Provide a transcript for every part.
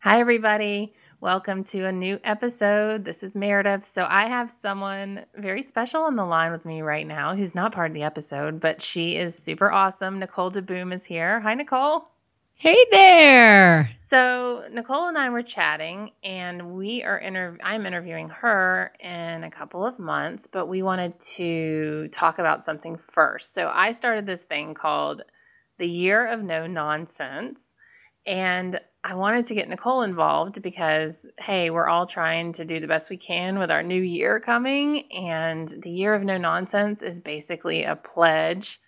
Hi, everybody. Welcome to a new episode. This is Meredith. So, I have someone very special on the line with me right now who's not part of the episode, but she is super awesome. Nicole DeBoom is here. Hi, Nicole. Hey there. So, Nicole and I were chatting, and we are inter- I'm interviewing her in a couple of months, but we wanted to talk about something first. So, I started this thing called the Year of No Nonsense. And I wanted to get Nicole involved because, hey, we're all trying to do the best we can with our new year coming. And the year of no nonsense is basically a pledge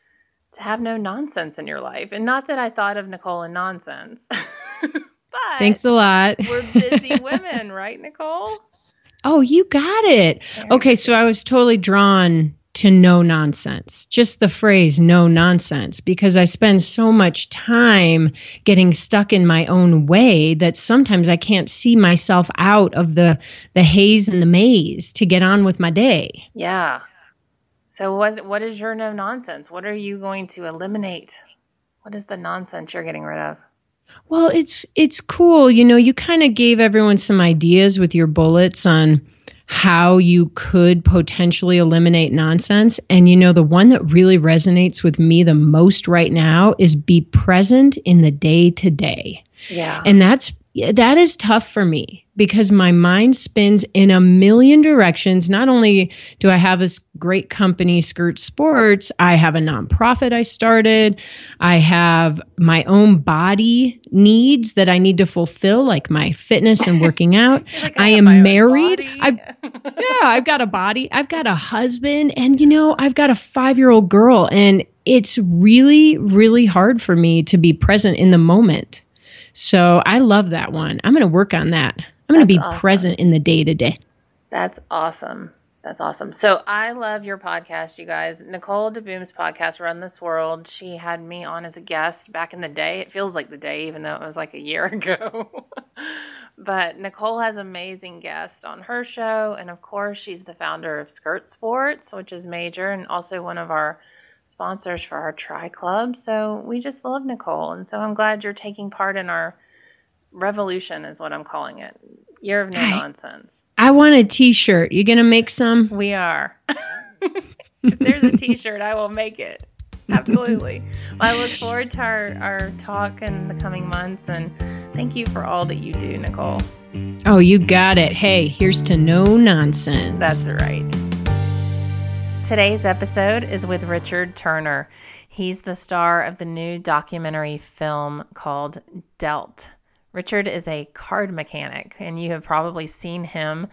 to have no nonsense in your life. And not that I thought of Nicole and nonsense, but Thanks a lot. we're busy women, right, Nicole? Oh, you got it. Okay, so I was totally drawn to no nonsense, just the phrase no nonsense, because I spend so much time getting stuck in my own way that sometimes I can't see myself out of the, the haze and the maze to get on with my day. Yeah. So what what is your no nonsense? What are you going to eliminate? What is the nonsense you're getting rid of? Well, it's it's cool. You know, you kind of gave everyone some ideas with your bullets on how you could potentially eliminate nonsense. And you know, the one that really resonates with me the most right now is be present in the day to day. Yeah. And that's that is tough for me because my mind spins in a million directions. Not only do I have this great company, Skirt Sports, I have a nonprofit I started. I have my own body needs that I need to fulfill, like my fitness and working out. Like, I have am married. I yeah, I've got a body. I've got a husband, and you know, I've got a five year old girl, and it's really, really hard for me to be present in the moment. So I love that one. I'm going to work on that. I'm going to be awesome. present in the day to day. That's awesome. That's awesome. So I love your podcast, you guys. Nicole DeBoom's podcast, Run This World. She had me on as a guest back in the day. It feels like the day, even though it was like a year ago. but Nicole has amazing guests on her show. And of course, she's the founder of Skirt Sports, which is major and also one of our sponsors for our Tri Club. So we just love Nicole. And so I'm glad you're taking part in our revolution, is what I'm calling it. Year of no Hi. nonsense. I want a t shirt. You going to make some? We are. if there's a t-shirt, I will make it. Absolutely. Well, I look forward to our, our talk in the coming months and thank you for all that you do, Nicole. Oh, you got it. Hey, here's to no nonsense. That's right. Today's episode is with Richard Turner. He's the star of the new documentary film called Dealt. Richard is a card mechanic, and you have probably seen him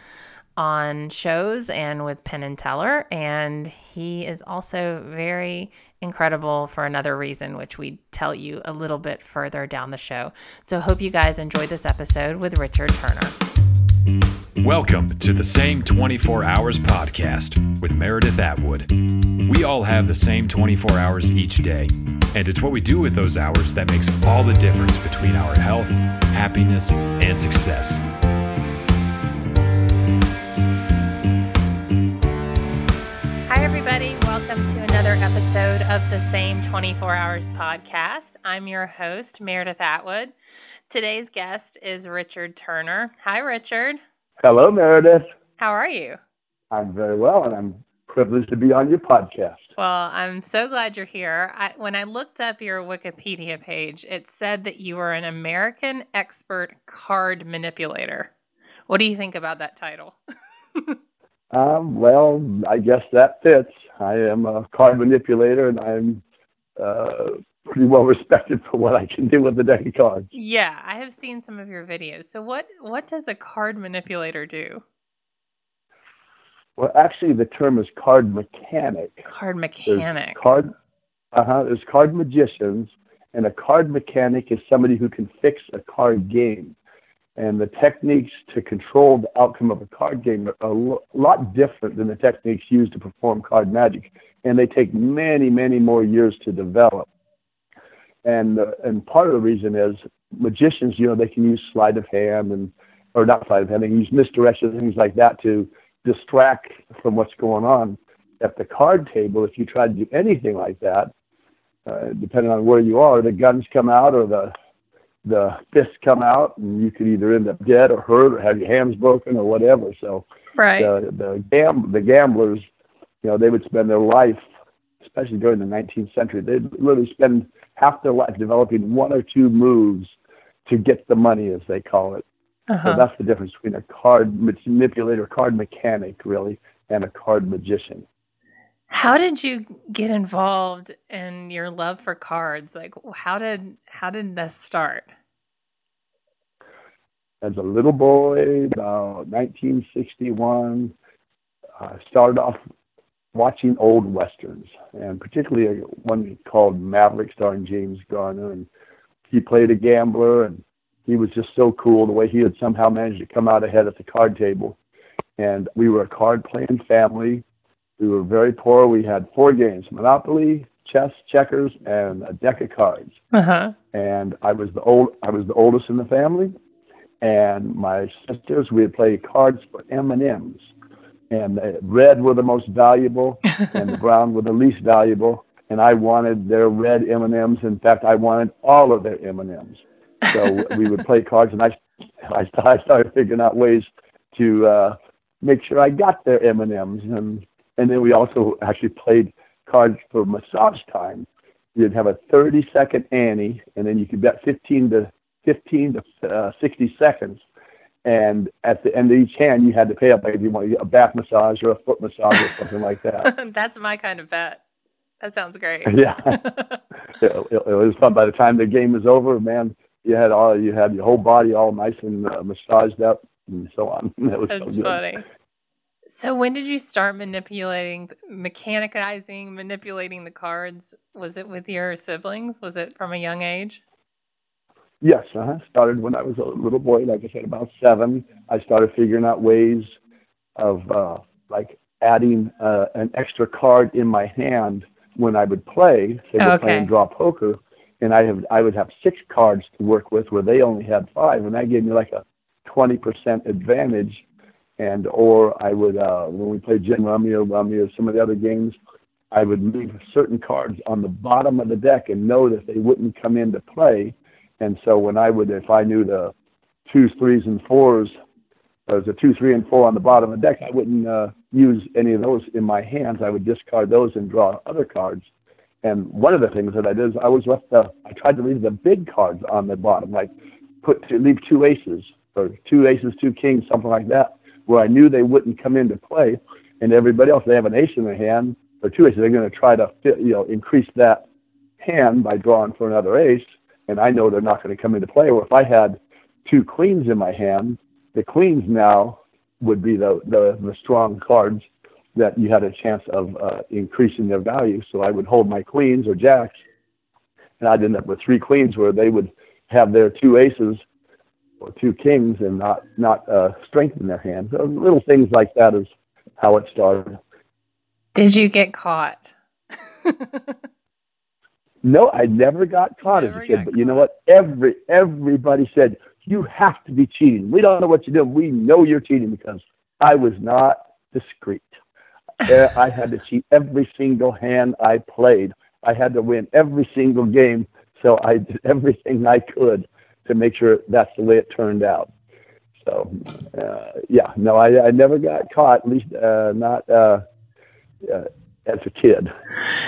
on shows and with Penn and Teller. And he is also very incredible for another reason, which we tell you a little bit further down the show. So, hope you guys enjoyed this episode with Richard Turner. Welcome to the Same 24 Hours podcast with Meredith Atwood. We all have the same 24 hours each day, and it's what we do with those hours that makes all the difference between our health, happiness, and success. Hi, everybody. Welcome to another episode of the Same 24 Hours podcast. I'm your host, Meredith Atwood. Today's guest is Richard Turner. Hi, Richard. Hello, Meredith. How are you? I'm very well, and I'm privileged to be on your podcast. Well, I'm so glad you're here. I, when I looked up your Wikipedia page, it said that you were an American expert card manipulator. What do you think about that title? Um, well, I guess that fits. I am a card manipulator, and I'm uh, pretty well respected for what I can do with the deck of cards. Yeah, I have seen some of your videos. So, what what does a card manipulator do? Well, actually, the term is card mechanic. Card There's mechanic. card. Uh huh. There's card magicians, and a card mechanic is somebody who can fix a card game. And the techniques to control the outcome of a card game are a lot different than the techniques used to perform card magic, and they take many, many more years to develop. And and part of the reason is magicians, you know, they can use sleight of hand and or not sleight of hand, they can use misdirection and things like that to distract from what's going on. At the card table, if you try to do anything like that, uh, depending on where you are, the guns come out or the the fists come out, and you could either end up dead or hurt or have your hands broken or whatever. So right. the the gam the gamblers, you know, they would spend their life, especially during the 19th century, they'd literally spend half their life developing one or two moves to get the money, as they call it. Uh-huh. So that's the difference between a card manipulator, card mechanic, really, and a card magician. How did you get involved in your love for cards? Like, how did how did this start? As a little boy, about 1961, I started off watching old westerns, and particularly one called Maverick, starring James Garner, and he played a gambler, and he was just so cool the way he had somehow managed to come out ahead at the card table. And we were a card playing family we were very poor. We had four games: Monopoly, chess, checkers, and a deck of cards. Uh-huh. And I was the old. I was the oldest in the family, and my sisters we would play cards for M and M's, and the red were the most valuable, and the brown were the least valuable. And I wanted their red M and M's. In fact, I wanted all of their M and M's. So we would play cards, and I, I I started figuring out ways to uh, make sure I got their M and M's, and and then we also actually played cards for massage time. You'd have a 30 second ante, and then you could bet 15 to 15 to uh, 60 seconds. And at the end of each hand, you had to pay up like if you want a back massage or a foot massage or something like that. That's my kind of bet. That sounds great. Yeah, it, it, it, was fun. By the time the game was over, man, you had all you had your whole body all nice and uh, massaged up and so on. That was That's so funny. So when did you start manipulating, mechanicizing, manipulating the cards? Was it with your siblings? Was it from a young age? Yes, uh-huh. started when I was a little boy. Like I said, about seven. I started figuring out ways of uh, like adding uh, an extra card in my hand when I would play. Say we're okay. playing draw poker, and I have I would have six cards to work with where they only had five, and that gave me like a twenty percent advantage and or I would uh, when we played gin rummy or rummy or some of the other games, I would leave certain cards on the bottom of the deck and know that they wouldn't come into play. And so when I would, if I knew the twos, threes, and fours, there was a two, three, and four on the bottom of the deck, I wouldn't uh, use any of those in my hands. I would discard those and draw other cards. And one of the things that I did is I was left the, I tried to leave the big cards on the bottom, like put to leave two aces or two aces, two kings, something like that where I knew they wouldn't come into play, and everybody else they have an ace in their hand or two aces, they're going to try to fit, you know increase that hand by drawing for another ace, and I know they're not going to come into play. Or if I had two queens in my hand, the queens now would be the the, the strong cards that you had a chance of uh, increasing their value. So I would hold my queens or jacks, and I'd end up with three queens where they would have their two aces or two kings and not not uh, strengthen their hand. So little things like that is how it started. Did you get caught? no, I never got caught never as a kid. But you know what? Every everybody said you have to be cheating. We don't know what you're doing. We know you're cheating because I was not discreet. I had to cheat every single hand I played. I had to win every single game, so I did everything I could to make sure that's the way it turned out. So, uh, yeah, no, I, I never got caught, at least uh, not uh, uh, as a kid.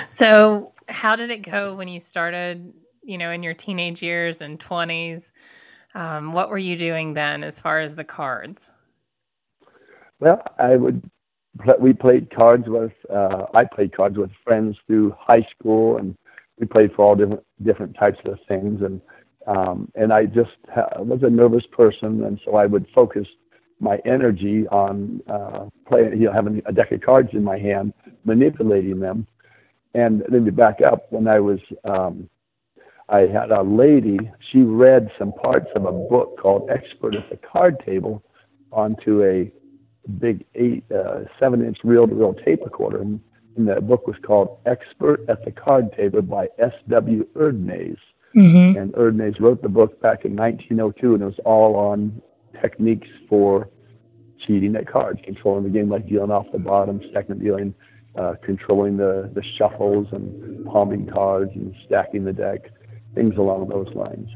So, how did it go when you started, you know, in your teenage years and 20s? Um, what were you doing then as far as the cards? Well, I would, we played cards with, uh, I played cards with friends through high school and we played for all different, different types of things. And, um, and I just ha- was a nervous person, and so I would focus my energy on uh, playing, you know, having a deck of cards in my hand, manipulating them. And then to back up, when I was, um, I had a lady, she read some parts of a book called Expert at the Card Table onto a big eight, uh, seven inch reel to reel tape recorder. And, and the book was called Expert at the Card Table by S.W. Erdnase. Mm-hmm. And Erdnase wrote the book back in 1902, and it was all on techniques for cheating at cards, controlling the game, like dealing off the bottom, second dealing, uh, controlling the, the shuffles and palming cards and stacking the deck, things along those lines.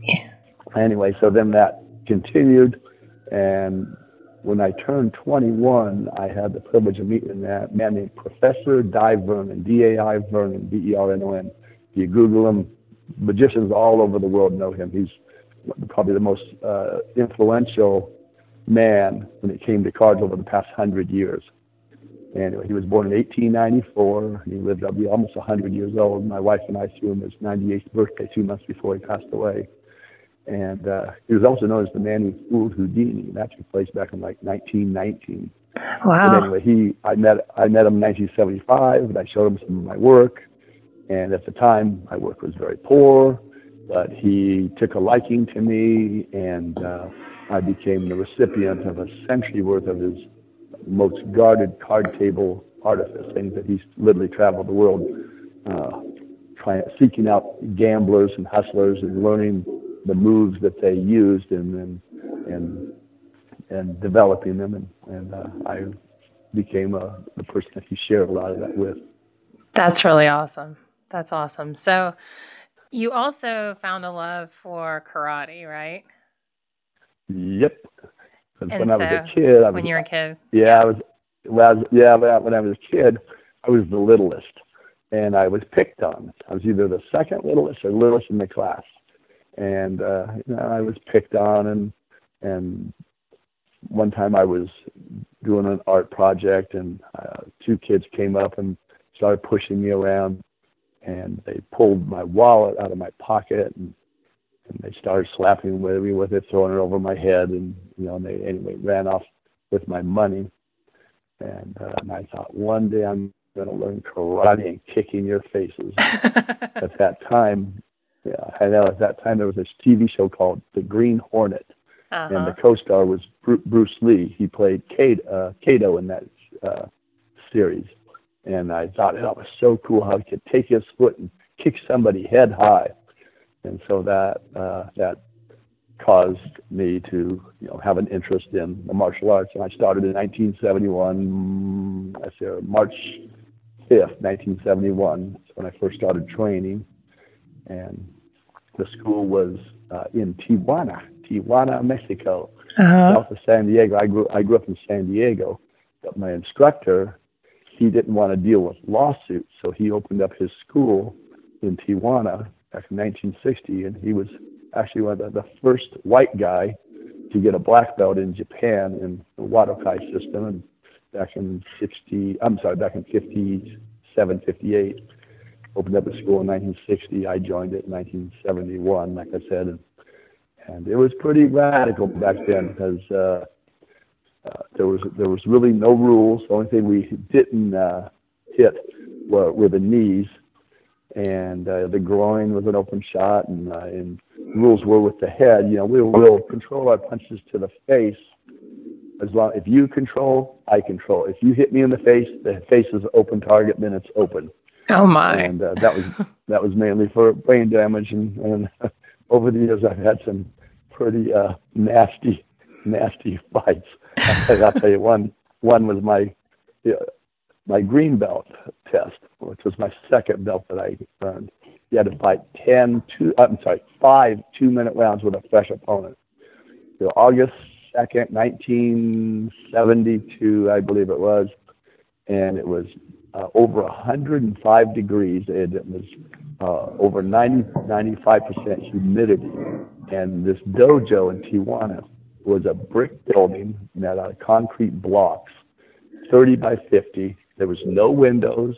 Yeah. anyway, so then that continued, and when I turned 21, I had the privilege of meeting a man named Professor Dai Vernon, D-A-I Vernon, V-E-R-N-O-N. If you Google him, magicians all over the world know him. He's probably the most uh, influential man when it came to cards over the past hundred years. Anyway, he was born in 1894. He lived up to be almost 100 years old. My wife and I threw him his 98th birthday two months before he passed away. And uh, he was also known as the man who fooled Houdini. That took place back in like 1919. Wow. But anyway, he I met I met him in 1975, and I showed him some of my work. And at the time, my work was very poor, but he took a liking to me, and uh, I became the recipient of a century worth of his most guarded card table artifice, things that he's literally traveled the world uh, trying, seeking out gamblers and hustlers and learning the moves that they used and and and, and developing them. And, and uh, I became uh, the person that he shared a lot of that with. That's really awesome. That's awesome. So you also found a love for karate, right? Yep. And when I was so, a kid, I was, when you were a kid. yeah, I was, when I was, yeah, when I, when I was a kid, I was the littlest, and I was picked on. I was either the second littlest or littlest in the class, and uh, you know, I was picked on, and and one time I was doing an art project, and uh, two kids came up and started pushing me around, and they pulled my wallet out of my pocket and and they started slapping with me with it, throwing it over my head, and you know, and they anyway ran off with my money. And, uh, and I thought one day I'm going to learn karate and kicking your faces. at that time, yeah, I know at that time there was this TV show called The Green Hornet, uh-huh. and the co-star was Bruce Lee. He played Kato, uh, Kato in that uh, series, and I thought that was so cool how he could take his foot and kick somebody head high and so that uh, that caused me to you know have an interest in the martial arts. And I started in 1971. I say March 5th, 1971, when I first started training, and the school was uh, in Tijuana, Tijuana, Mexico, uh-huh. south of San Diego. I grew I grew up in San Diego, but my instructor he didn't want to deal with lawsuits, so he opened up his school in Tijuana back in 1960, and he was actually one of the, the first white guy to get a black belt in Japan in the Wadokai system, and back in 60, I'm sorry, back in 57, 58, opened up a school in 1960. I joined it in 1971, like I said, and, and it was pretty radical back then because uh, uh, there was there was really no rules. The only thing we didn't uh, hit were, were the knees and uh, the groin was an open shot, and, uh, and rules were with the head. You know, we will control our punches to the face. As long if you control, I control. If you hit me in the face, the face is an open target, then it's open. Oh my! And uh, that was that was mainly for brain damage, and, and over the years I've had some pretty uh, nasty, nasty fights. I'll tell you one. One was my my green belt test, which was my second belt that I earned. You had to fight 10, two, I'm sorry, five two minute rounds with a fresh opponent. So August 2nd, 1972, I believe it was, and it was uh, over 105 degrees. It, it was uh, over 90, 95% humidity. And this dojo in Tijuana was a brick building made out of concrete blocks, 30 by 50 there was no windows,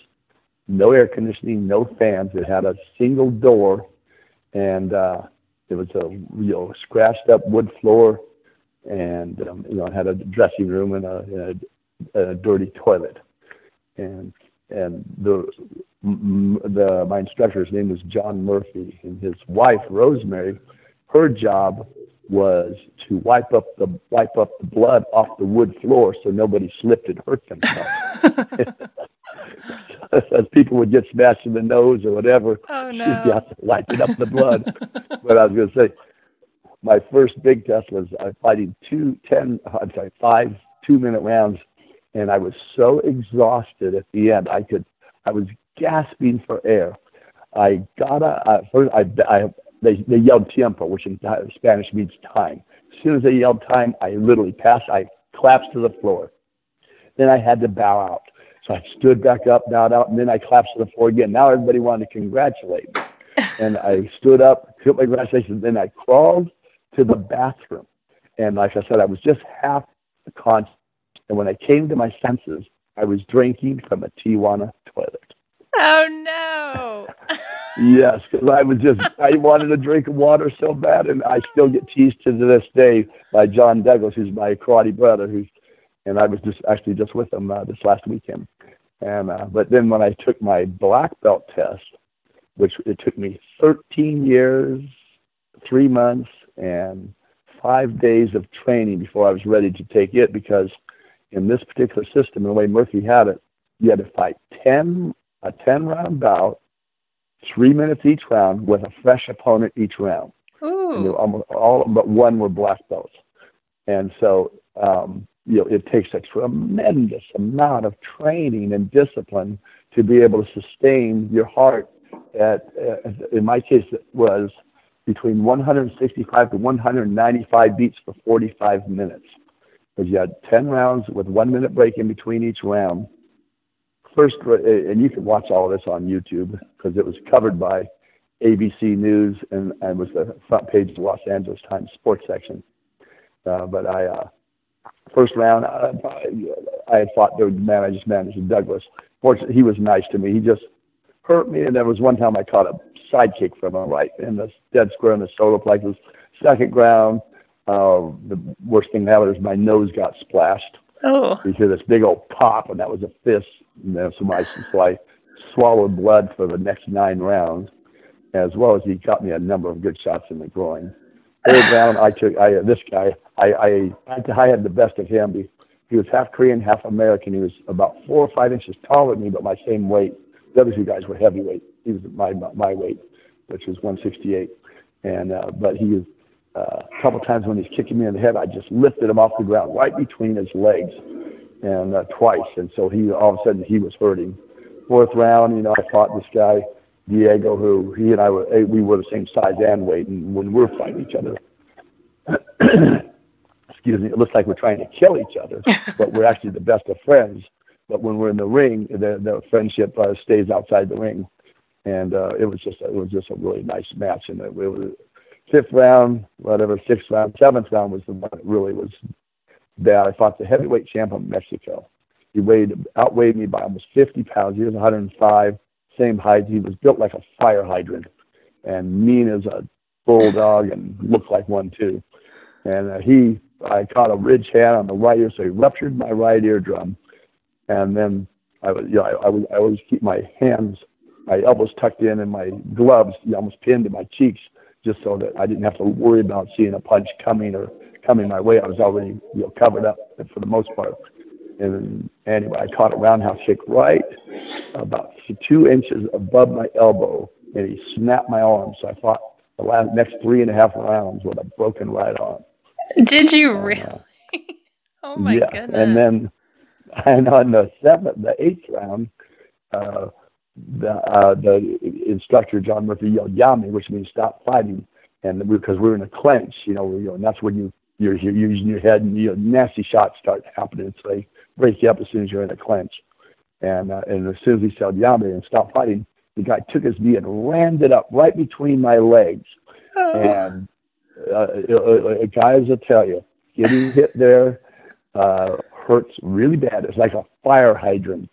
no air conditioning, no fans. It had a single door, and uh, it was a you know scratched up wood floor, and um, you know it had a dressing room and a, and a, a dirty toilet, and and the the my instructor's name was John Murphy, and his wife Rosemary, her job was to wipe up the wipe up the blood off the wood floor so nobody slipped and hurt themselves. As people would get smashed in the nose or whatever, oh, no. she'd got wiping up the blood. but I was going to say, my first big test was uh, fighting two ten. I'm sorry, five two minute rounds, and I was so exhausted at the end. I could, I was gasping for air. I got a, uh, first I, I they they yelled tiempo, which in Spanish means time. As soon as they yelled time, I literally passed. I collapsed to the floor. Then I had to bow out. So I stood back up, bowed out, and then I collapsed to the floor again. Now everybody wanted to congratulate me. and I stood up, took my congratulations, and then I crawled to the bathroom. And like I said, I was just half conscious. And when I came to my senses, I was drinking from a Tijuana toilet. Oh no! Yes, because I was just I wanted a drink of water so bad, and I still get teased to this day by John Douglas, who's my karate brother, who's and I was just actually just with him uh, this last weekend. And uh, but then when I took my black belt test, which it took me 13 years, three months, and five days of training before I was ready to take it because in this particular system, the way Murphy had it, you had to fight 10 a 10 round bout, three minutes each round with a fresh opponent each round. Ooh. And almost all but one were black belts. And so um, you know, it takes a tremendous amount of training and discipline to be able to sustain your heart at, uh, in my case, it was between 165 to 195 beats for 45 minutes. Because you had 10 rounds with one minute break in between each round. First, uh, and you can watch all this on YouTube because it was covered by ABC News and, and was the front page of the Los Angeles Times sports section. Uh, but I, uh, first round, uh, I had fought the man I just managed, Douglas. Fortunately, he was nice to me. He just hurt me, and there was one time I caught a sidekick from him right in the dead square in the solar plexus. Second round, uh, the worst thing that happened is my nose got splashed. Oh. You hear this big old pop, and that was a fist. And then so, my, so I swallowed blood for the next nine rounds, as well as he got me a number of good shots in the groin. Third round, I took I this guy. I I I had the best of him. He, he was half Korean, half American. He was about four or five inches taller than me, but my same weight. The other two guys were heavyweight. He was my my weight, which was 168. And uh, but he was uh, a couple times when he's kicking me in the head, I just lifted him off the ground right between his legs, and uh, twice. And so he all of a sudden he was hurting. Fourth round, you know, I fought this guy Diego, who he and I were eh, we were the same size and weight, and when we're fighting each other, excuse me, it looks like we're trying to kill each other, but we're actually the best of friends. But when we're in the ring, the the friendship uh, stays outside the ring, and uh, it was just it was just a really nice match. And it, it was fifth round, whatever, sixth round, seventh round was the one that really was bad. I fought the heavyweight champ of Mexico. He weighed outweighed me by almost 50 pounds. He was 105 same height. He was built like a fire hydrant and mean as a bulldog and looked like one too. And uh, he, I caught a ridge hand on the right ear, so he ruptured my right eardrum. And then I was, you know, I, I, would, I always keep my hands, my elbows tucked in, and my gloves you almost pinned to my cheeks, just so that I didn't have to worry about seeing a punch coming or coming my way. I was already, you know, covered up for the most part. And anyway, I caught a roundhouse kick right about two inches above my elbow, and he snapped my arm. So I fought the last, next three and a half rounds with a broken right arm. Did you really? Uh, oh my yeah. goodness! And then, and on the seventh, the eighth round, uh, the uh, the instructor John Murphy yelled "Yami," which means stop fighting, and because we, are in a clinch, you know, you know, and that's when you you're, you're using your head, and you know, nasty shots start happening. So they break you up as soon as you're in a clinch. And uh, and as soon as he said Yami and stop fighting, the guy took his knee and rammed it up right between my legs. Oh. And uh, uh, guys will tell you, getting hit there uh, hurts really bad. It's like a fire hydrant.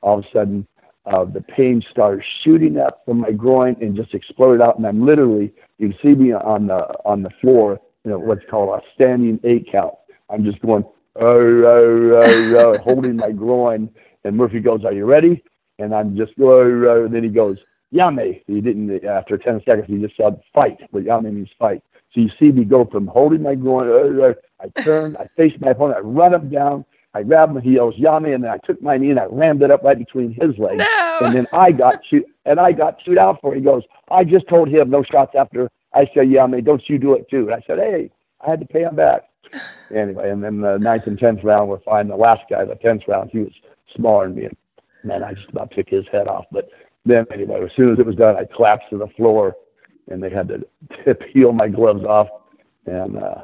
All of a sudden, uh, the pain started shooting up from my groin and just exploded out. And I'm literally, you can see me on the on the floor, you know, what's called a standing eight count. I'm just going, oh, oh, oh, oh, holding my groin. And Murphy goes, Are you ready? And I'm just, oh, oh. And then he goes, Yame. He didn't, after 10 seconds, he just said, Fight. But Yame means fight. So you see me go from holding my groin, oh, oh. I turn, I face my opponent, I run him down, I grabbed him, he yells, Yame, and then I took my knee and I rammed it up right between his legs. No. And then I got chewed, and I got chewed out for it. He goes, I just told him no shots after I said, Yami, don't you do it too. And I said, Hey, I had to pay him back anyway, and then the ninth and tenth round were fine. The last guy, the tenth round, he was smaller than me, and man, I just about took his head off. But then anyway, as soon as it was done, I collapsed to the floor, and they had to tip, peel my gloves off and uh,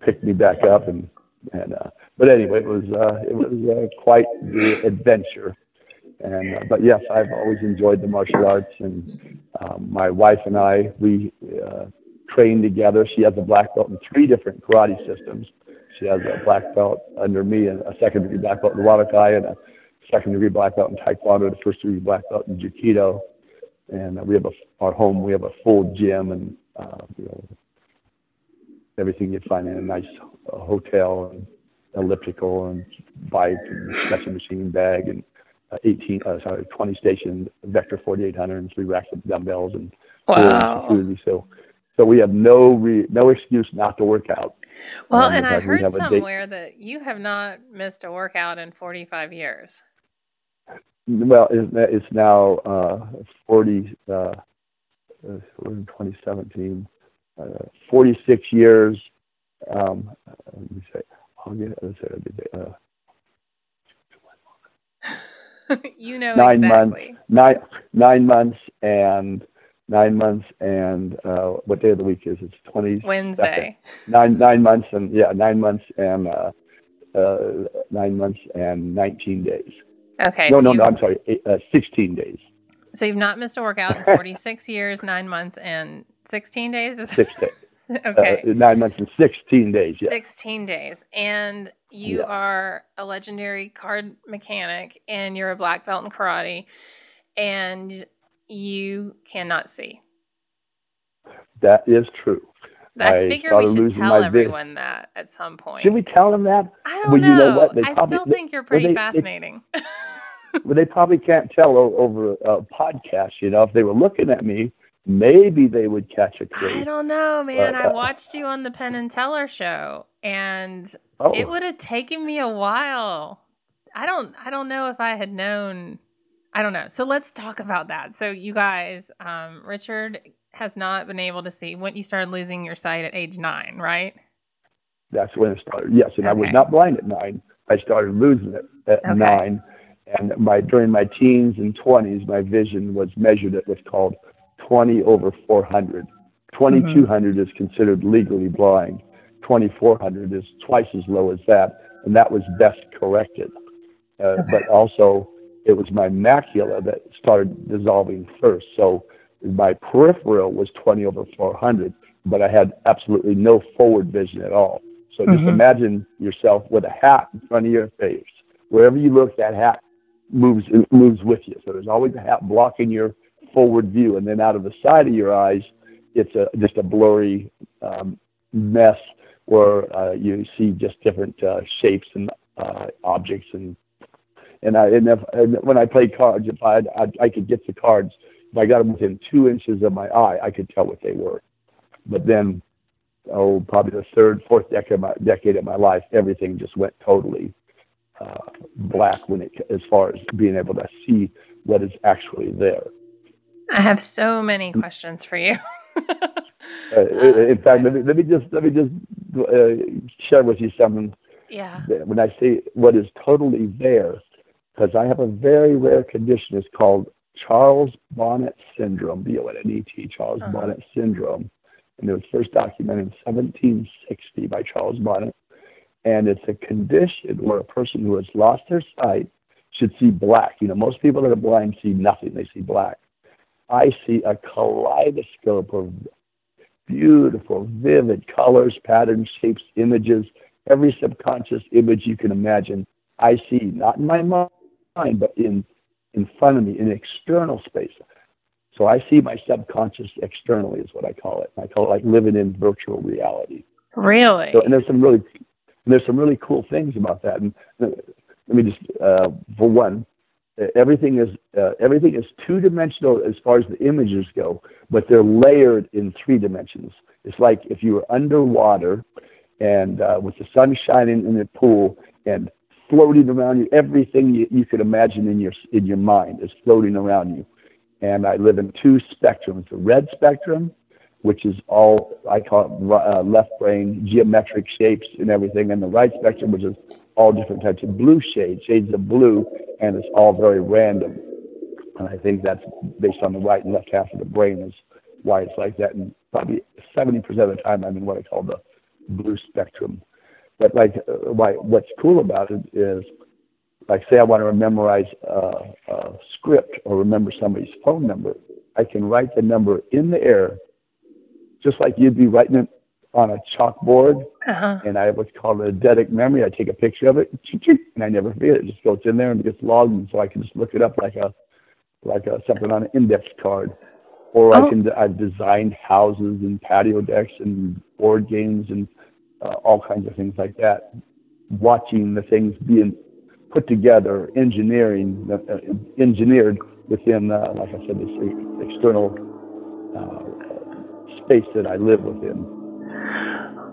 pick me back up and and uh, but anyway, it was uh, it was uh, quite the adventure. And uh, but yes, I've always enjoyed the martial arts, and um, my wife and I we uh, trained together. She has a black belt in three different karate systems. She has a black belt under me, and a second degree black belt in Wadokai, and a second degree black belt in Taekwondo, the first degree black belt in Jiu-Jitsu. And uh, we have a, our home, we have a full gym and uh, you know, everything you'd find in a nice uh, hotel and elliptical and bike and stretching machine bag and uh, 18, uh, sorry, 20 station Vector 4800 and three racks of dumbbells and wow. So, so we have no re- no excuse not to work out. Well, um, and I heard somewhere that you have not missed a workout in 45 years. Well, it's now uh, 40. Uh, uh, we're in 2017. Uh, 46 years. Um, let me say, I'll get, let's say, uh, you know nine exactly. months, nine nine months and nine months and uh, what day of the week is it? It's twenty Wednesday. Nine nine months and yeah, nine months and uh, uh, nine months and nineteen days. Okay. No, so no, no. I'm sorry. Eight, uh, Sixteen days. So you've not missed a workout in 46 years, nine months, and 16 days. Six days. okay. Uh, nine months and 16 days. Yeah. 16 days. And you yeah. are a legendary card mechanic and you're a black belt in karate and you cannot see. That is true. I, I figure we should tell everyone vision. that at some point. Did we tell them that? I don't well, know. You know what? They I probably, still think you're pretty they, fascinating. They, well, they probably can't tell over a podcast. You know, if they were looking at me, maybe they would catch a clue. I don't know, man. But, uh, I watched you on the Penn and Teller show, and oh. it would have taken me a while. I don't. I don't know if I had known. I don't know. So let's talk about that. So you guys, um, Richard has not been able to see when you started losing your sight at age nine, right? That's when it started. Yes, and okay. I was not blind at nine. I started losing it at okay. nine, and my during my teens and twenties, my vision was measured at what's called 20 over 400. 2200 mm-hmm. is considered legally blind. 2400 is twice as low as that, and that was best corrected. Uh, okay. But also, it was my macula that started dissolving first. So my peripheral was 20 over 400, but I had absolutely no forward vision at all. So just mm-hmm. imagine yourself with a hat in front of your face. Wherever you look, that hat moves moves with you. So there's always a hat blocking your forward view, and then out of the side of your eyes, it's a just a blurry um, mess where uh, you see just different uh, shapes and uh, objects and and I and, if, and when I played cards, if I, I I could get the cards, if I got them within two inches of my eye, I could tell what they were. But then, oh, probably the third, fourth decade of my, decade of my life, everything just went totally uh, black when it as far as being able to see what is actually there. I have so many questions for you. uh, in fact, let me, let me just let me just uh, share with you something. Yeah. When I say what is totally there, because I have a very rare condition. It's called Charles Bonnet syndrome, B-O-N-N-E-T, Charles uh-huh. Bonnet syndrome, and it was first documented in 1760 by Charles Bonnet. And it's a condition where a person who has lost their sight should see black. You know, most people that are blind see nothing; they see black. I see a kaleidoscope of beautiful, vivid colors, patterns, shapes, images, every subconscious image you can imagine. I see, not in my mind, but in, in front of me, in external space. So I see my subconscious externally, is what I call it. I call it like living in virtual reality. Really? So, and there's some really, there's some really cool things about that. And let me just, uh, for one, everything is uh, everything is two dimensional as far as the images go, but they're layered in three dimensions. It's like if you were underwater and uh, with the sun shining in the pool and floating around you, everything you, you could imagine in your in your mind is floating around you. And I live in two spectrums: the red spectrum, which is all I call it uh, left brain geometric shapes and everything, and the right spectrum, which is all different types of blue shades, shades of blue, and it's all very random. And I think that's based on the right and left half of the brain is why it's like that. And probably 70% of the time, I'm in what I call the blue spectrum. But like, uh, why? What's cool about it is, like, say I want to memorize a, a script or remember somebody's phone number, I can write the number in the air, just like you'd be writing it on a chalkboard, uh-huh. and I have what's called a eidetic memory. I take a picture of it, and I never forget it. It just goes in there and it gets logged, and so I can just look it up like a like a, something on an index card. Or oh. I can I've designed houses and patio decks and board games and uh, all kinds of things like that. Watching the things being put together, engineering uh, engineered within, uh, like I said, this external uh, space that I live within.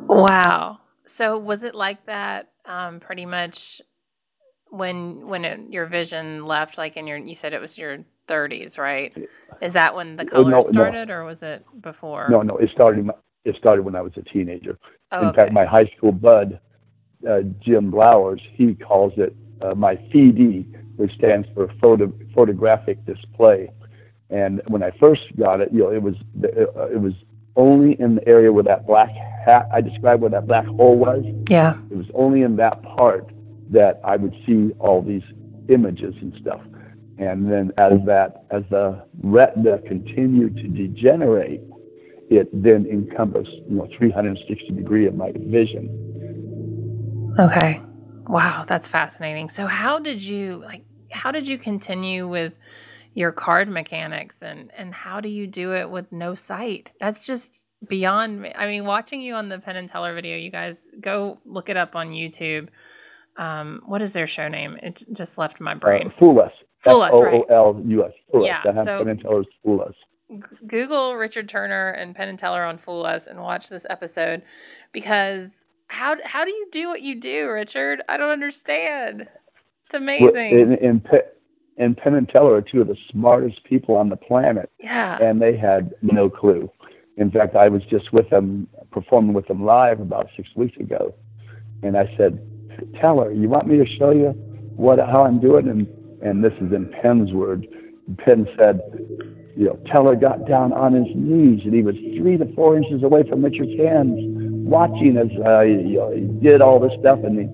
Wow. So was it like that um, pretty much when when it, your vision left like in your you said it was your 30s, right? Is that when the color no, started no. or was it before? No, no, it started it started when I was a teenager. Oh, in okay. fact, my high school bud uh, Jim Blowers, he calls it uh, my PD, which stands for photo, photographic display. And when I first got it, you know, it was uh, it was only in the area where that black hat I described where that black hole was. Yeah. It was only in that part that I would see all these images and stuff. And then as that as the retina continued to degenerate, it then encompassed, you know, 360 degree of my vision. Okay. Wow, that's fascinating. So how did you like how did you continue with your card mechanics and and how do you do it with no sight? That's just beyond me. I mean, watching you on the Penn and Teller video, you guys go look it up on YouTube. Um, what is their show name? It just left my brain. Uh, Fool Us. Fool Us. Fool yeah, Us. So Penn and Teller's Fool Us. Google Richard Turner and Penn and Teller on Fool Us and watch this episode because how how do you do what you do, Richard? I don't understand. It's amazing. In, in, and Penn and Teller are two of the smartest people on the planet. Yeah. And they had no clue. In fact, I was just with them, performing with them live about six weeks ago. And I said, Teller, you want me to show you what how I'm doing? And, and this is in Penn's words. Penn said, you know, Teller got down on his knees and he was three to four inches away from Richard's hands, watching as uh, you know, he did all this stuff. And, he,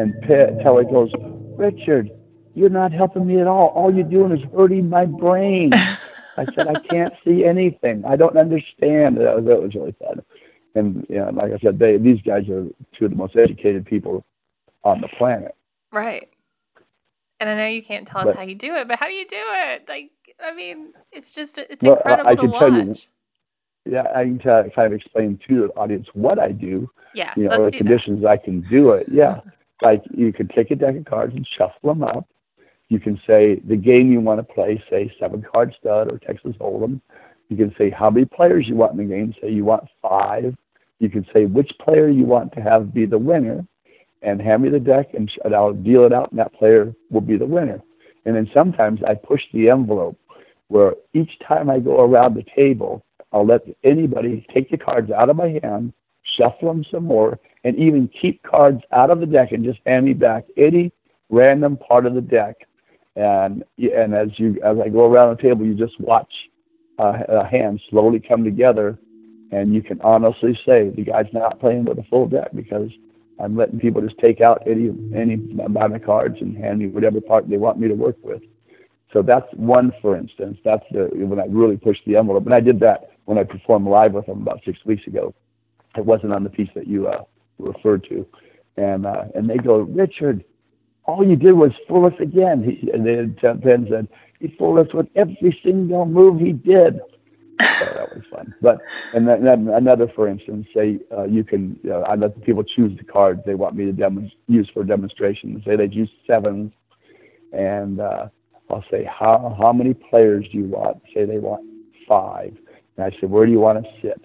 and Penn, Teller goes, Richard, you're not helping me at all. All you're doing is hurting my brain. I said, I can't see anything. I don't understand. That was, that was really fun. And you know, like I said, they, these guys are two of the most educated people on the planet. Right. And I know you can't tell us how you do it, but how do you do it? Like, I mean, it's just, it's well, incredible I to watch. You, yeah, I can tell, kind of explain to the audience what I do. Yeah, you know, the conditions that. I can do it. Yeah, like you can take a deck of cards and shuffle them up, you can say the game you want to play, say seven card stud or Texas Hold'em. You can say how many players you want in the game. Say you want five. You can say which player you want to have be the winner, and hand me the deck, and I'll deal it out, and that player will be the winner. And then sometimes I push the envelope, where each time I go around the table, I'll let anybody take the cards out of my hand, shuffle them some more, and even keep cards out of the deck and just hand me back any random part of the deck and and as you as I go around the table, you just watch uh, a hand slowly come together, and you can honestly say the guy's not playing with a full deck because I'm letting people just take out any any amount of cards and hand me whatever part they want me to work with. So that's one, for instance. That's the when I really pushed the envelope, and I did that when I performed live with them about six weeks ago. It wasn't on the piece that you uh, referred to, and uh, and they go, Richard, all you did was fool us again. He, and then Penn said, he fooled us with every single move he did. So that was fun. But and then, then another, for instance, say uh, you can. You know, I let the people choose the cards they want me to use for demonstration. Say they choose sevens, and uh, I'll say how how many players do you want? Say they want five, and I said where do you want to sit?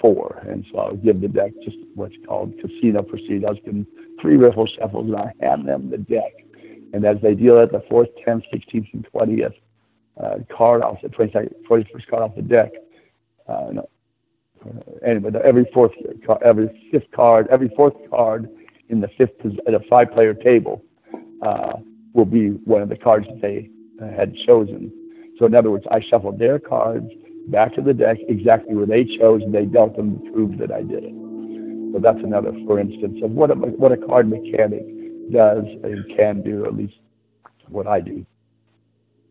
Four, and so I'll give the deck just what's called casino procedure. I was three riffle shuffles and I hand them the deck. And as they deal out the fourth, 10th, 16th, and 20th uh, card off the 22nd, 41st card off the deck, uh, no, uh, anyway, every fourth, every fifth card, every fourth card in the fifth at a five-player table uh, will be one of the cards that they uh, had chosen. So in other words, I shuffled their cards, back to the deck exactly where they chose, and they dealt them to prove that I did it. So that's another, for instance, of what a, what a card mechanic does and can do, at least what I do.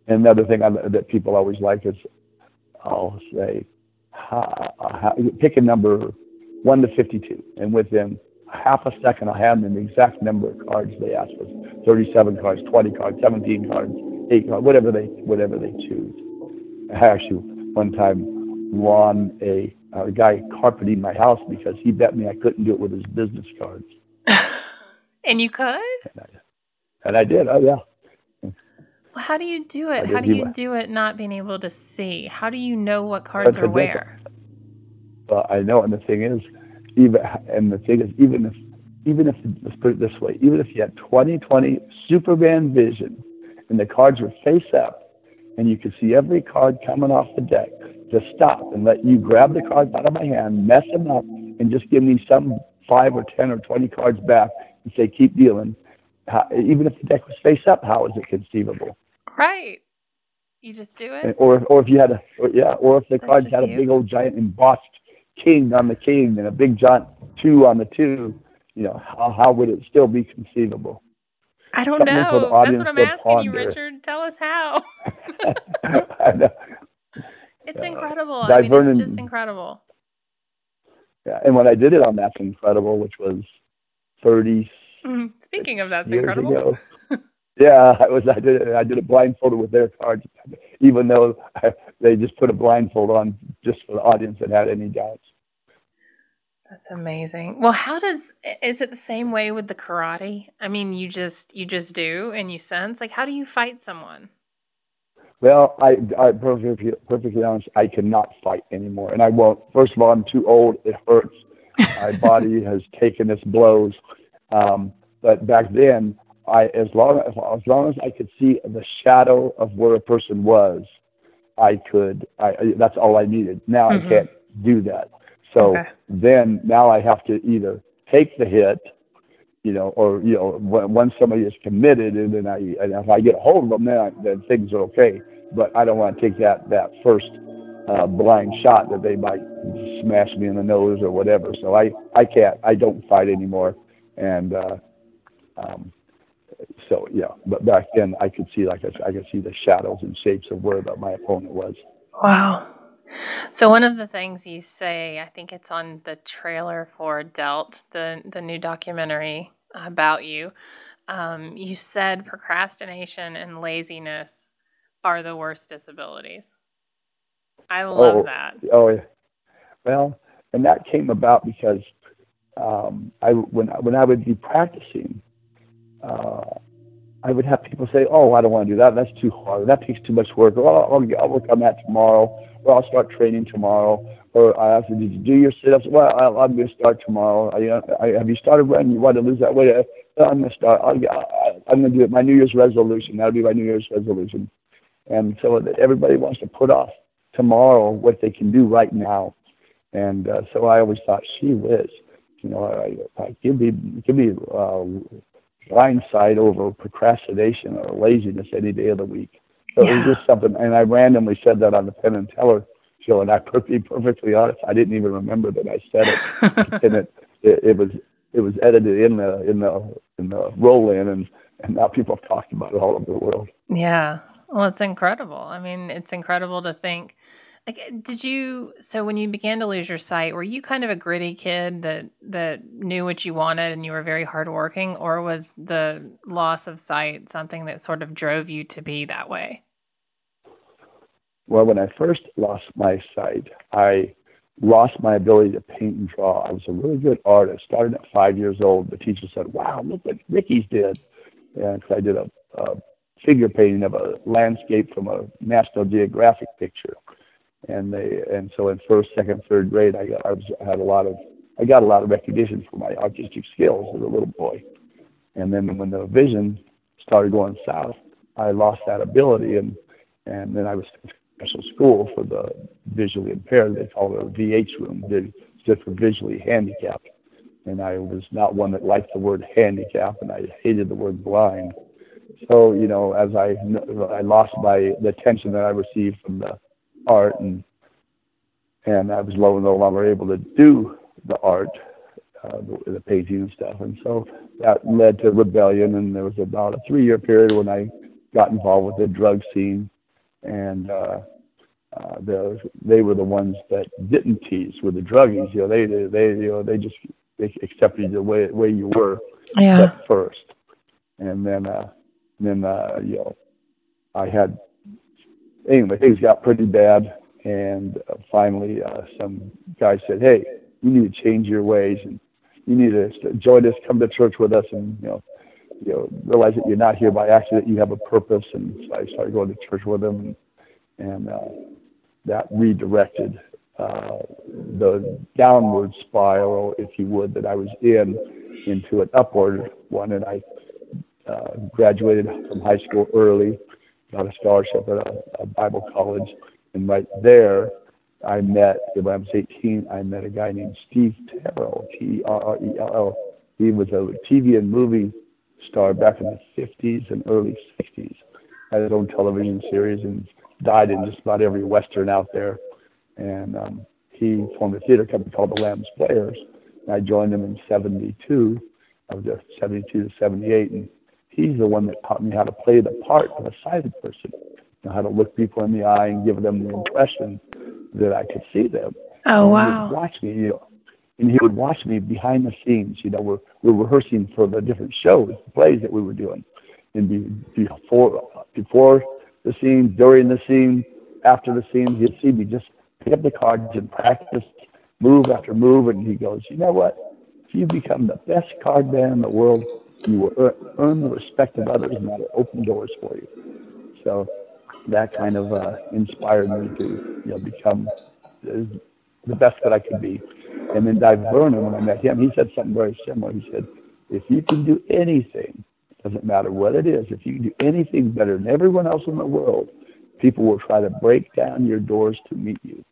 And another thing I, that people always like is I'll say, pick a number 1 to 52, and within half a second, I'll have them the exact number of cards they ask for 37 cards, 20 cards, 17 cards, 8 cards, whatever they, whatever they choose. I actually, one time, won a, a guy carpeting my house because he bet me I couldn't do it with his business cards. and you could? And I, and I did. Oh, yeah. Well, how do you do it? How do you do it not being able to see? How do you know what cards are where? Well, I know, and the thing is, even and the thing is, even if even if let's put it this way, even if you had 20/20 Superman vision, and the cards were face up, and you could see every card coming off the deck, to stop and let you grab the cards out of my hand, mess them up, and just give me some five or ten or 20 cards back and say, keep dealing. How, even if the deck was face up, how is it conceivable? Right. You just do it. or or if you had a or, yeah, or if the That's cards had a you. big old giant embossed king on the king and a big giant two on the two, you know, how how would it still be conceivable? I don't Something know. That's what I'm asking ponder. you, Richard. Tell us how. I know. It's uh, incredible. I mean, it's just incredible. Yeah, and when I did it on That's Incredible, which was 30. Mm-hmm. Speaking of That's Incredible. yeah, I was. I did it. I did it blindfolded with their cards, even though I, they just put a blindfold on just for the audience that had any doubts. That's amazing. Well, how does is it the same way with the karate? I mean, you just you just do and you sense like how do you fight someone? Well, I, I perfectly, perfectly honest, I cannot fight anymore, and I won't. First of all, I'm too old. It hurts. My body has taken its blows. Um, but back then, I as long as as long as I could see the shadow of where a person was, I could. I, I that's all I needed. Now mm-hmm. I can't do that. So okay. then now I have to either take the hit, you know, or you know, when somebody is committed, and then I, and if I get a hold of them, then I, then things are okay. But I don't want to take that that first uh, blind shot that they might smash me in the nose or whatever. So I I can't. I don't fight anymore, and uh, um, so yeah. But back then I could see like I, I could see the shadows and shapes of where my opponent was. Wow. So one of the things you say, I think it's on the trailer for Dealt, the the new documentary about you. Um, you said procrastination and laziness are the worst disabilities. I love oh, that. Oh, yeah. Well, and that came about because um, I when when I would be practicing, uh, I would have people say, "Oh, I don't want to do that. That's too hard. That takes too much work. Or I'll, I'll, work on that tomorrow. Or I'll start training tomorrow." Or I ask them, "Did you do your sit-ups?" Well, I, I'm going to start tomorrow. I, I, have you started running? You want to lose that weight? I'm going to start. I'll, I, I'm going to do it. My New Year's resolution. That'll be my New Year's resolution. And so everybody wants to put off tomorrow what they can do right now. And uh, so I always thought, she whiz, you know, I, I, give me give me uh, hindsight over procrastination or laziness any day of the week. So yeah. it was just something, and I randomly said that on the Penn and Teller show, and I, to be perfectly honest, I didn't even remember that I said it, and it, it, it was it was edited in the in the in the roll in, and and now people have talked about it all over the world. Yeah, well, it's incredible. I mean, it's incredible to think. Like, eh, did you? So when you began to lose your sight, were you kind of a gritty kid that that knew what you wanted and you were very hardworking, or was the loss of sight something that sort of drove you to be that way? Well, when I first lost my sight, I lost my ability to paint and draw. I was a really good artist. Started at five years old. The teacher said, "Wow, look what Ricky's did," and I did a, a figure painting of a landscape from a National Geographic picture. And they and so in first, second, third grade, I got I, was, had a lot of I got a lot of recognition for my artistic skills as a little boy. And then when the vision started going south, I lost that ability, and and then I was in special school for the visually impaired. They call it a VH room. They stood for visually handicapped. And I was not one that liked the word handicap, and I hated the word blind so you know as i i lost my the attention that i received from the art and and I was no longer able to do the art, uh, the, the painting and stuff. And so that led to rebellion. And there was about a three-year period when I got involved with the drug scene, and uh, uh, the, they were the ones that didn't tease with the druggies. You know, they they you know they just they accepted you the way way you were yeah. at first, and then uh, then uh, you know I had anyway things got pretty bad, and uh, finally uh, some guy said, "Hey, you need to change your ways and you need to join us, come to church with us, and you know." You know, realize that you're not here by accident. You have a purpose, and so I started going to church with them, and, and uh, that redirected uh, the downward spiral, if you would, that I was in into an upward one. And I uh, graduated from high school early, got a scholarship at a, a Bible college, and right there, I met, when I was 18, I met a guy named Steve Terrell, T R R E L L. He was a TV and movie star back in the 50s and early 60s. Had his own television series and died in just about every Western out there. And um, he formed a theater company called the Lambs Players. And I joined him in 72, of the 72 to 78. And he's the one that taught me how to play the part of a sighted person, you know, how to look people in the eye and give them the impression that I could see them. Oh, and wow. He would watch me, you know, and he would watch me behind the scenes. You know, we're, we're rehearsing for the different shows, the plays that we were doing. And be, before, before the scene, during the scene, after the scene. He'd see me just pick up the cards and practice move after move, and he goes, "You know what? If you become the best card man in the world, you will earn the respect of others, and that'll open doors for you." So that kind of uh, inspired me to you know become the best that I could be. And then Dai Vernon, when I met him, he said something very similar. He said, "If you can do anything doesn't matter what it is. If you can do anything better than everyone else in the world, people will try to break down your doors to meet you.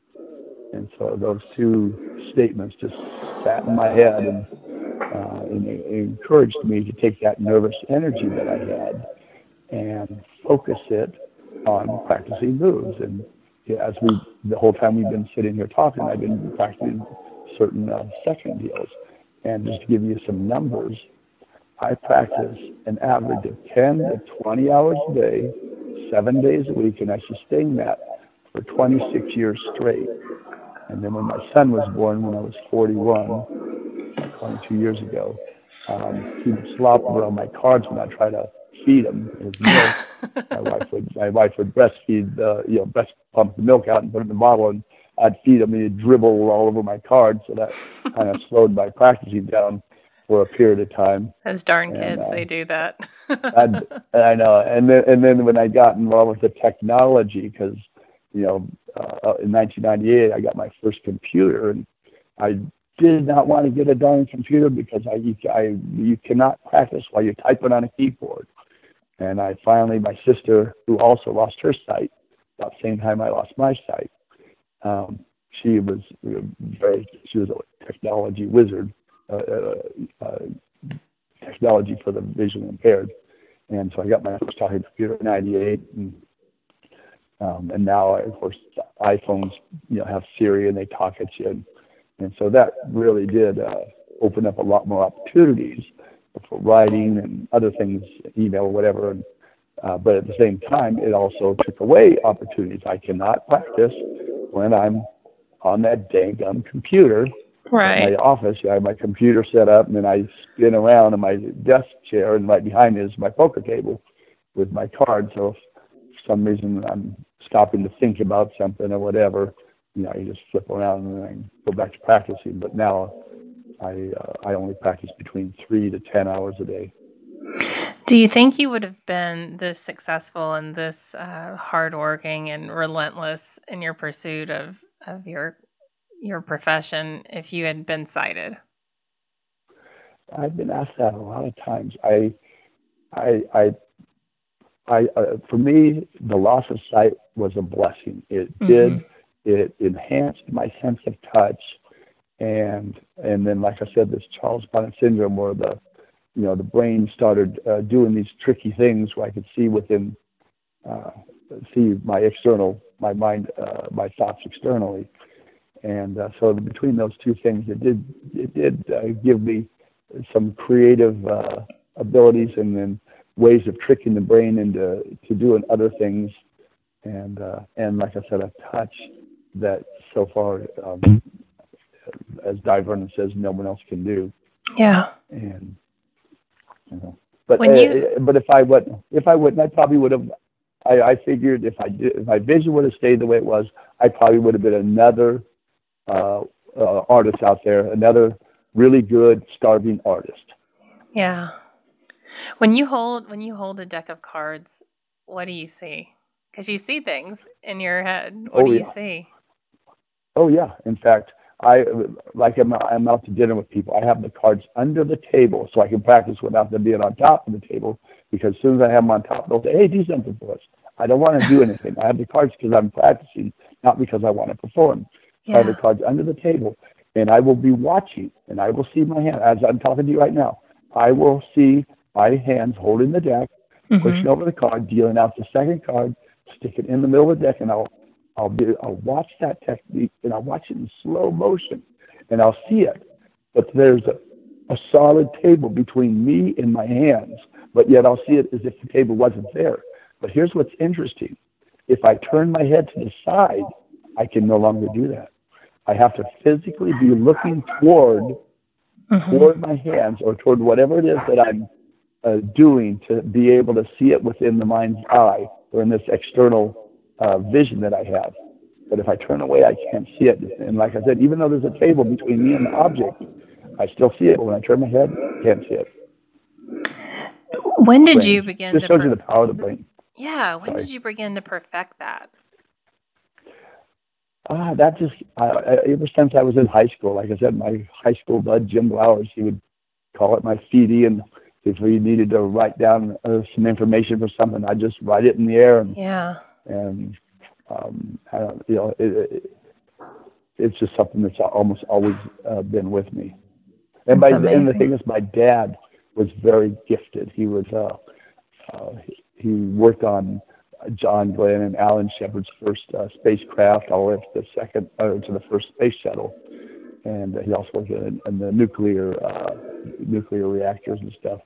And so those two statements just sat in my head and, uh, and it encouraged me to take that nervous energy that I had and focus it on practicing moves. And as we, the whole time we've been sitting here talking, I've been practicing certain uh, second deals. And just to give you some numbers, I practice an average of 10 to 20 hours a day, seven days a week, and I sustained that for 26 years straight. And then when my son was born, when I was 41, 22 years ago, um, he would slop around my cards when I try to feed him his milk. my wife would my wife would breastfeed the you know breast pump the milk out and put it in the bottle, and I'd feed him. And he'd dribble all over my cards, so that kind of slowed my practicing down for a period of time. Those darn kids, uh, they do that. I know. And then, and then when I got involved with the technology, because, you know, uh, in 1998, I got my first computer and I did not want to get a darn computer because I, you, I, you cannot practice while you're typing on a keyboard. And I finally, my sister, who also lost her sight, about the same time I lost my sight, um, she was very, she was a technology wizard uh, uh, uh, technology for the visually impaired. And so I got my first talking computer in '98, and um, and now of course iPhones you know have Siri and they talk at you, and, and so that really did uh, open up a lot more opportunities for writing and other things, email or whatever. And, uh, but at the same time, it also took away opportunities. I cannot practice when I'm on that dang computer right. my office. I have my computer set up, and then I spin around in my desk chair, and right behind me is my poker table with my cards. So if for some reason I'm stopping to think about something or whatever, you know, you just flip around and then go back to practicing. But now I uh, I only practice between three to ten hours a day. Do you think you would have been this successful and this uh, hardworking and relentless in your pursuit of, of your your profession if you had been sighted? I've been asked that a lot of times. I, I, I, I uh, for me, the loss of sight was a blessing. It mm-hmm. did. It enhanced my sense of touch, and and then, like I said, this Charles Bonnet syndrome, where the, you know, the brain started uh, doing these tricky things where I could see within, uh, see my external, my mind, uh, my thoughts externally And uh, so between those two things, it did it did uh, give me some creative uh, abilities and then ways of tricking the brain into to doing other things. And and like I said, a touch that so far, um, as Dai Vernon says, no one else can do. Yeah. And you know, but When uh, you- but if I would if I wouldn't, I probably would have. I, I figured if I did, if my vision would have stayed the way it was, I probably would have been another uh, uh, artist out there, another really good starving artist. Yeah. When you hold when you hold a deck of cards, what do you see? Because you see things in your head. What Oh, do you yeah. see? Oh yeah. In fact, I like I'm, I'm out to dinner with people. I have the cards under the table so I can practice without them being on top of the table. Because as soon as I have them on top, they'll say, "Hey, do something for us." I don't want to do anything. I have the cards because I'm practicing, not because I want to perform. I have the cards under the table, and I will be watching, and I will see my hand as I'm talking to you right now. I will see my hands holding the deck, Mhm. pushing over the card, dealing out the second card, stick it in the middle of the deck, and I'll I'll be I'll watch that technique and I'll watch it in slow motion, and I'll see it. But there's a, a solid table between me and my hands, but yet I'll see it as if the table wasn't there. But here's what's interesting: if I turn my head to the side, I can no longer do that. I have to physically be looking toward Mhm. toward my hands or toward whatever it is that I'm uh, doing to be able to see it within the mind's eye or in this external uh, vision that I have. But if I turn away, I can't see it. And like I said, even though there's a table between me and the object, I still see it. But when I turn my head, I can't see it. When did Brain. you begin This to shows you the power of the brain. Yeah, when Sorry. did you begin to perfect that? Ah, that just uh, uh, ever since I was in high school. Like I said, my high school bud Jim Blowers, he would call it my CD, and if we needed to write down uh, some information for something, I'd just write it in the air, and Yeah. And um, I don't, you know, it, it, it's just something that's almost always uh, been with me. And That's my and the thing is, my dad was very gifted. He was uh, uh, he, worked on John Glenn and Alan Shepard's first uh, spacecraft, all the way up to the second, uh, to the first space shuttle, and he also worked in, in the nuclear uh, nuclear reactors and stuff.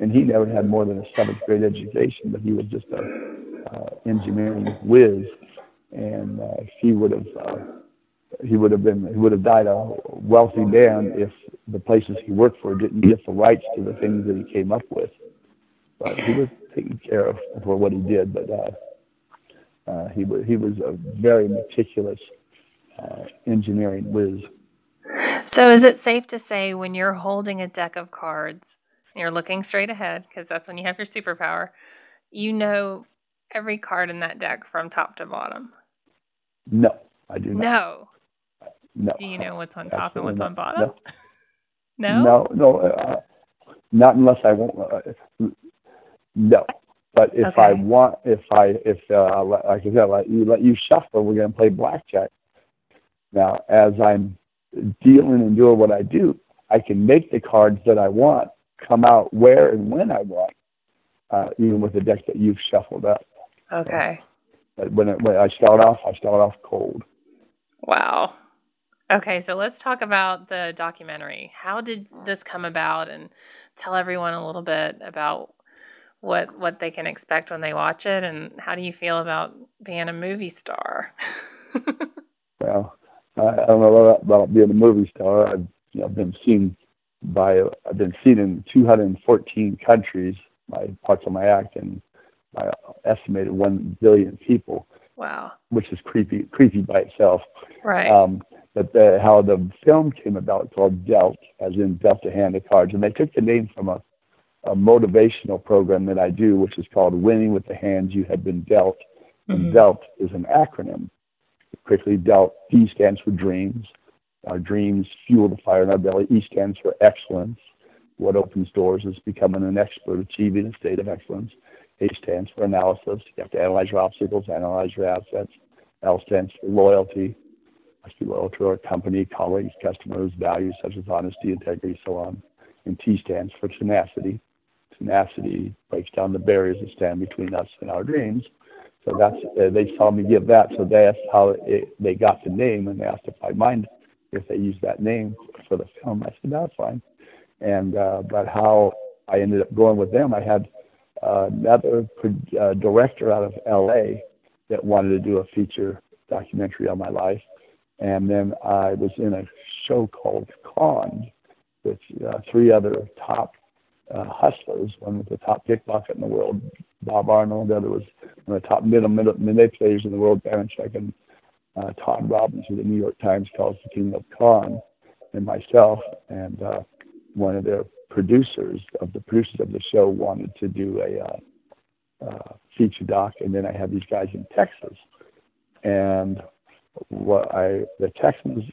And he never had more than a seventh grade education, but he was just a uh, engineering whiz, and uh, he would have uh, he would have been he would have died a wealthy man if the places he worked for didn't get the rights to the things that he came up with. But he was taken care of for what he did. But uh, uh, he was he was a very meticulous uh, engineering whiz. So is it safe to say when you're holding a deck of cards you're looking straight ahead, because that's when you have your superpower, you know every card in that deck from top to bottom? No, I do not. No. No. Do you know what's on top and what's not. on bottom? No. No? No, no, uh, not unless I want. Uh, no, but if I want, if I, if uh, like I said, let you let you shuffle, we're going to play blackjack. Now, as I'm dealing and doing what I do, I can make the cards that I want come out where and when I want, uh, even with the deck that you've shuffled up. Okay. But when, it, when I start off, I start off cold. Wow. Okay, so let's talk about the documentary. How did this come about and tell everyone a little bit about what what they can expect when they watch it and how do you feel about being a movie star? Well, I, I don't know about, about being a movie star. I've you know, been seen by I've been seen in 214 countries by parts of my act and by estimated one billion people, wow. which is creepy creepy by itself. Right. Um, but the, how the film came about called Dealt, as in dealt a hand of cards, and they took the name from a, a motivational program that I do, which is called Winning with the Hands You Have Been Dealt. And Mhm. DELT is an acronym. Quickly, Dealt D stands for dreams. Our dreams fuel the fire in our belly. E stands for excellence. What opens doors is becoming an expert, achieving a state of excellence. A stands for analysis. You have to analyze your obstacles, analyze your assets. L stands for loyalty. Must be loyal to our company, colleagues, customers, values such as honesty, integrity, so on. And T stands for tenacity. Tenacity breaks down the barriers that stand between us and our dreams. so that's uh, they saw me give that. So that's how it, they got the name, and they asked if I mind if they use that name for the film. I said that's fine. And uh, but how I ended up going with them, I had uh, another uh, director out of L.A. that wanted to do a feature documentary on my life, and then I was in a show called Con with uh, three other top uh, hustlers. One was the top pickpocket in the world, Bob Arno. The other was one of the top middle, middle manipulators in the world, Banachek, and uh, Todd Robbins, who the New York Times calls the king of con, and myself, and uh, one of their producers of the producers of the show wanted to do a uh, uh, feature doc, and then I had these guys in Texas, and what I the Texans,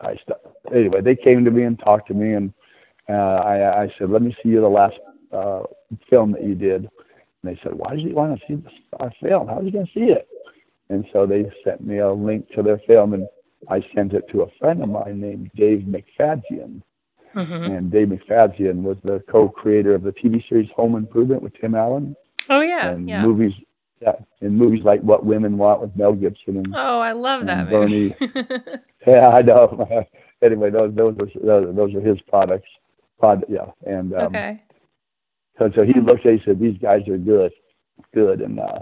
I st- anyway they came to me and talked to me, and uh, I, I said, let me see the last uh, film that you did, and they said, why did you want to see our film? How are you going to see it? And so they sent me a link to their film, and I sent it to a friend of mine named Dave McFadzean. Mm-hmm. And Dave McFadzean was the co-creator of the TV series Home Improvement with Tim Allen. Oh yeah, and yeah. movies, yeah, in movies like What Women Want with Mel Gibson and oh, I love that movie. yeah, I know. anyway, those those are those, those are his products. Product, yeah, and um, okay. So so he looked at, he said, these guys are good, good, and uh,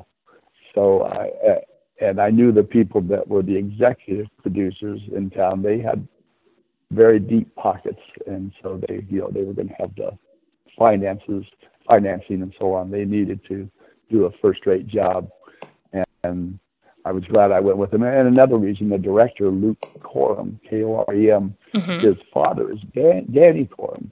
so I and I knew the people that were the executive producers in town. They had very deep pockets, and so they, you know, they were going to have the finances, financing, and so on. They needed to do a first-rate job, and, I was glad I went with them. And another reason, the director Luke Korem, K-O-R-E-M, mm-hmm. his father is Dan, Danny Korem,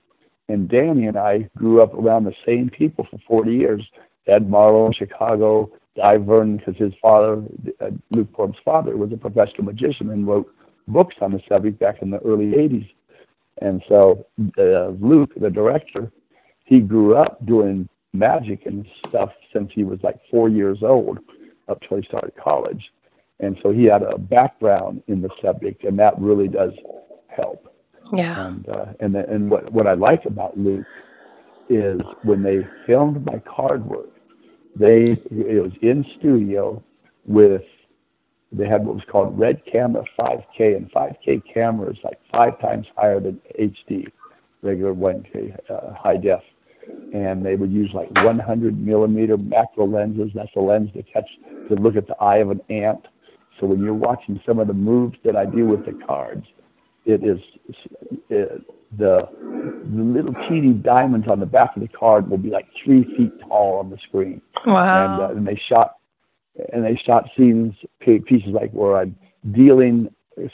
and Danny and I grew up around the same people for 40 years. Ed Marlo Chicago, Dai Vernon, because his father, uh, Luke Forbes' father, was a professional magician and wrote books on the subject back in the early 80s. And so uh, Luke, the director, he grew up doing magic and stuff since he was like four years old up till he started college. And so he had a background in the subject, and that really does help. Yeah. And uh, and the, and what what I like about Luke is when they filmed my card work, they it was in studio with they had what was called red camera 5K, and 5K camera is like five times higher than HD, regular 1K uh, high def. And they would use like 100 millimeter macro lenses. That's a lens to catch to look at the eye of an ant. So when you're watching some of the moves that I do with the cards, it is it, the the little teeny diamonds on the back of the card will be like three feet tall on the screen. Wow! And, uh, and they shot and they shot scenes pieces like where I'm dealing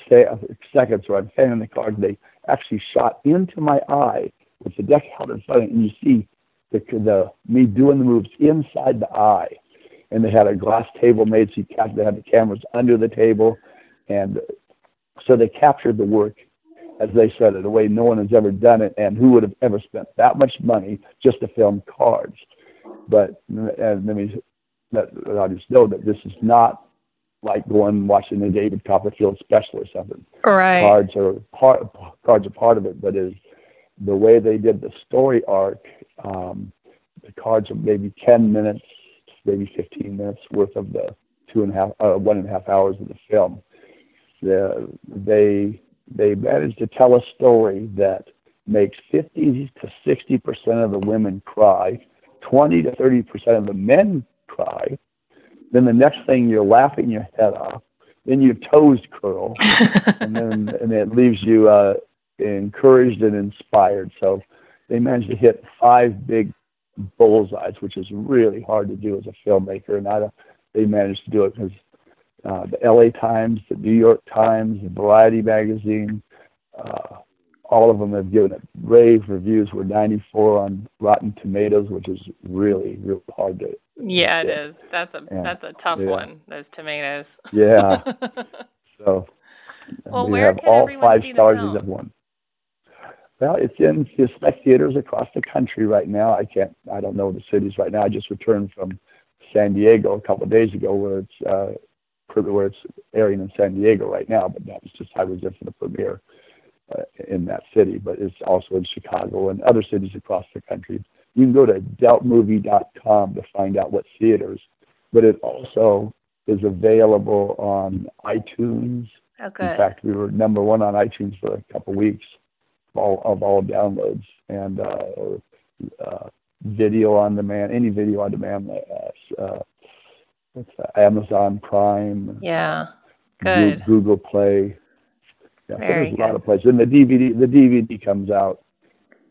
seconds where I'm fanning the card. They actually shot into my eye with the deck held in front of it, and you see the the me doing the moves inside the eye. And they had a glass table made so you catch. They had the cameras under the table, and so they captured the work as they said it, a way no one has ever done it, and who would have ever spent that much money just to film cards? But and let me let the audience know that this is not like going and watching the David Copperfield special or something. Right. Cards are part cards are part of it, but is the way they did the story arc. Um, the cards are maybe ten minutes, maybe fifteen minutes worth of the two and a half, uh, one and a half hours of the film. The, they they managed to tell a story that makes 50 to 60 percent of the women cry, 20 to 30 percent of the men cry. Then the next thing you're laughing your head off. Then your toes curl, and then and it leaves you uh, encouraged and inspired. So they managed to hit five big bullseyes, which is really hard to do as a filmmaker. And I, they managed to do it because uh, the LA Times, the New York Times, the Variety magazine, uh, all of them have given it rave reviews. We're 94 on Rotten Tomatoes, which is really, really hard to. Yeah, it is. That's a yeah. that's a tough yeah. one. Those tomatoes. yeah. So. Well, we where have can all everyone five see stars the film? of one. Well, it's in select theaters across the country right now. I can't. I don't know the cities right now. I just returned from San Diego a couple of days ago, where it's uh, where it's airing in San Diego right now, but that was just I was there for the premiere uh, in that city. But it's also in Chicago and other cities across the country. You can go to dealtmovie.com to find out what theaters. But it also is available on iTunes. Oh, good. In fact, we were number one on iTunes for a couple weeks of all, of all downloads and uh, uh, video on demand, any video on demand. Uh, uh, what's that? Amazon Prime. Yeah. Good. Google Play. Yeah, Very there's a good. lot of places. And the DVD, the DVD comes out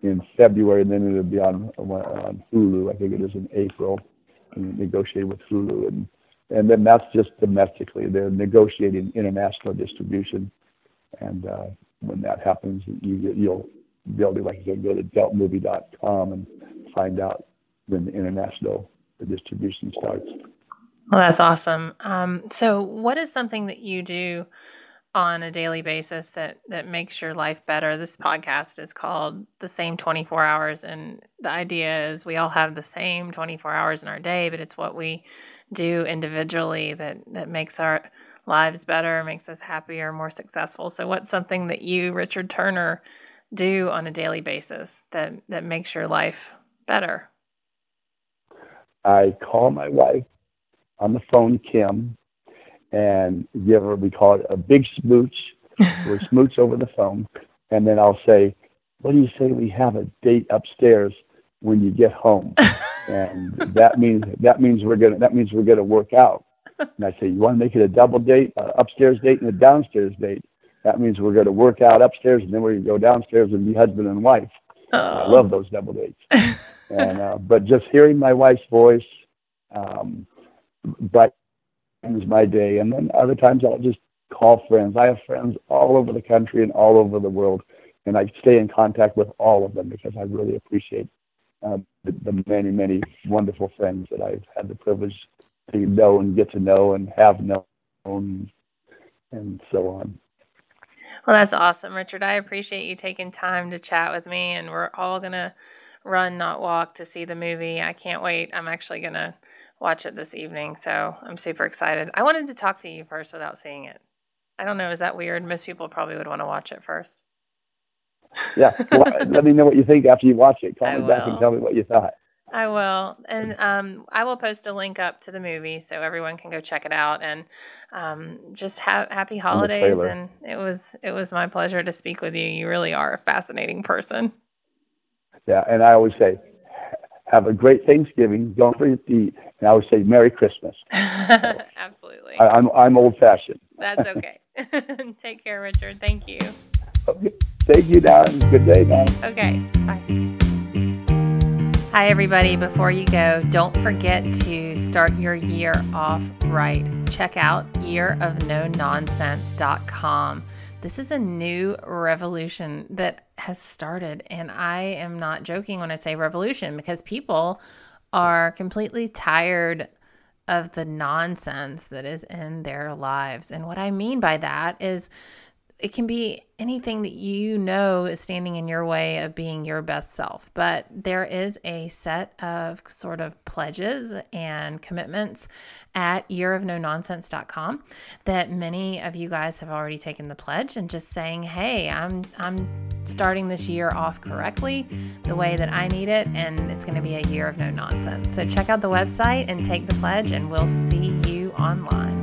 in February, and then it'll be on on Hulu. I think it is in April. And negotiate with Hulu, and and then that's just domestically. They're negotiating international distribution, and uh, when that happens, you you'll be able to, like I said, go to dealtmovie.com and find out when the international distribution starts. Well, that's awesome. Um, so, what is something that you do on a daily basis that that makes your life better? This podcast is called "The Same 24 Hours," and the idea is we all have the same 24 hours in our day, but it's what we do individually that that makes our lives better, makes us happier, more successful. So, what's something that you, Richard Turner, do on a daily basis that that makes your life better? I call my wife on the phone, Kim, and give her, we call it a big smooch. we smooch over the phone. And then I'll say, What do you say we have a date upstairs when you get home? and that means that means we're gonna that means we're gonna work out. And I say, You want to make it a double date, uh, upstairs date and a downstairs date? That means we're gonna work out upstairs and then we're gonna go downstairs and be husband and wife. I love those double dates. and uh, but just hearing my wife's voice um, brightens my day. And then other times I'll just call friends. I have friends all over the country and all over the world, and I stay in contact with all of them because I really appreciate um, the, the many, many wonderful friends that I've had the privilege to know and get to know and have known, and so on. Well, that's awesome, Richard. I appreciate you taking time to chat with me, and we're all going to run, not walk, to see the movie. I can't wait. I'm actually going to watch it this evening, so I'm super excited. I wanted to talk to you first without seeing it. I don't know. Is that weird? Most people probably would want to watch it first. Yeah, well, let me know what you think after you watch it. Call I me back and tell me what you thought. I will, and um, I will post a link up to the movie so everyone can go check it out. And um, just ha- happy holidays! And it was it was my pleasure to speak with you. You really are a fascinating person. Yeah, and I always say, have a great Thanksgiving. Don't forget to eat. And I always say, Merry Christmas. Absolutely, I, I'm I'm old fashioned. that's okay. Take care, Richard. Thank you. Okay. Thank you, Darren. Good day, man. Okay, bye. Hi, everybody. Before you go, don't forget to start your year off right. Check out yearofnononsense.com. This is a new revolution that has started, and I am not joking when I say revolution because people are completely tired of the nonsense that is in their lives. And what I mean by that is it can be anything that you know is standing in your way of being your best self. But there is a set of sort of pledges and commitments at yearofnononsense.com that many of you guys have already taken the pledge and just saying, "Hey, I'm I'm starting this year off correctly, the way that I need it, and it's going to be a year of no nonsense." So check out the website and take the pledge and we'll see you online.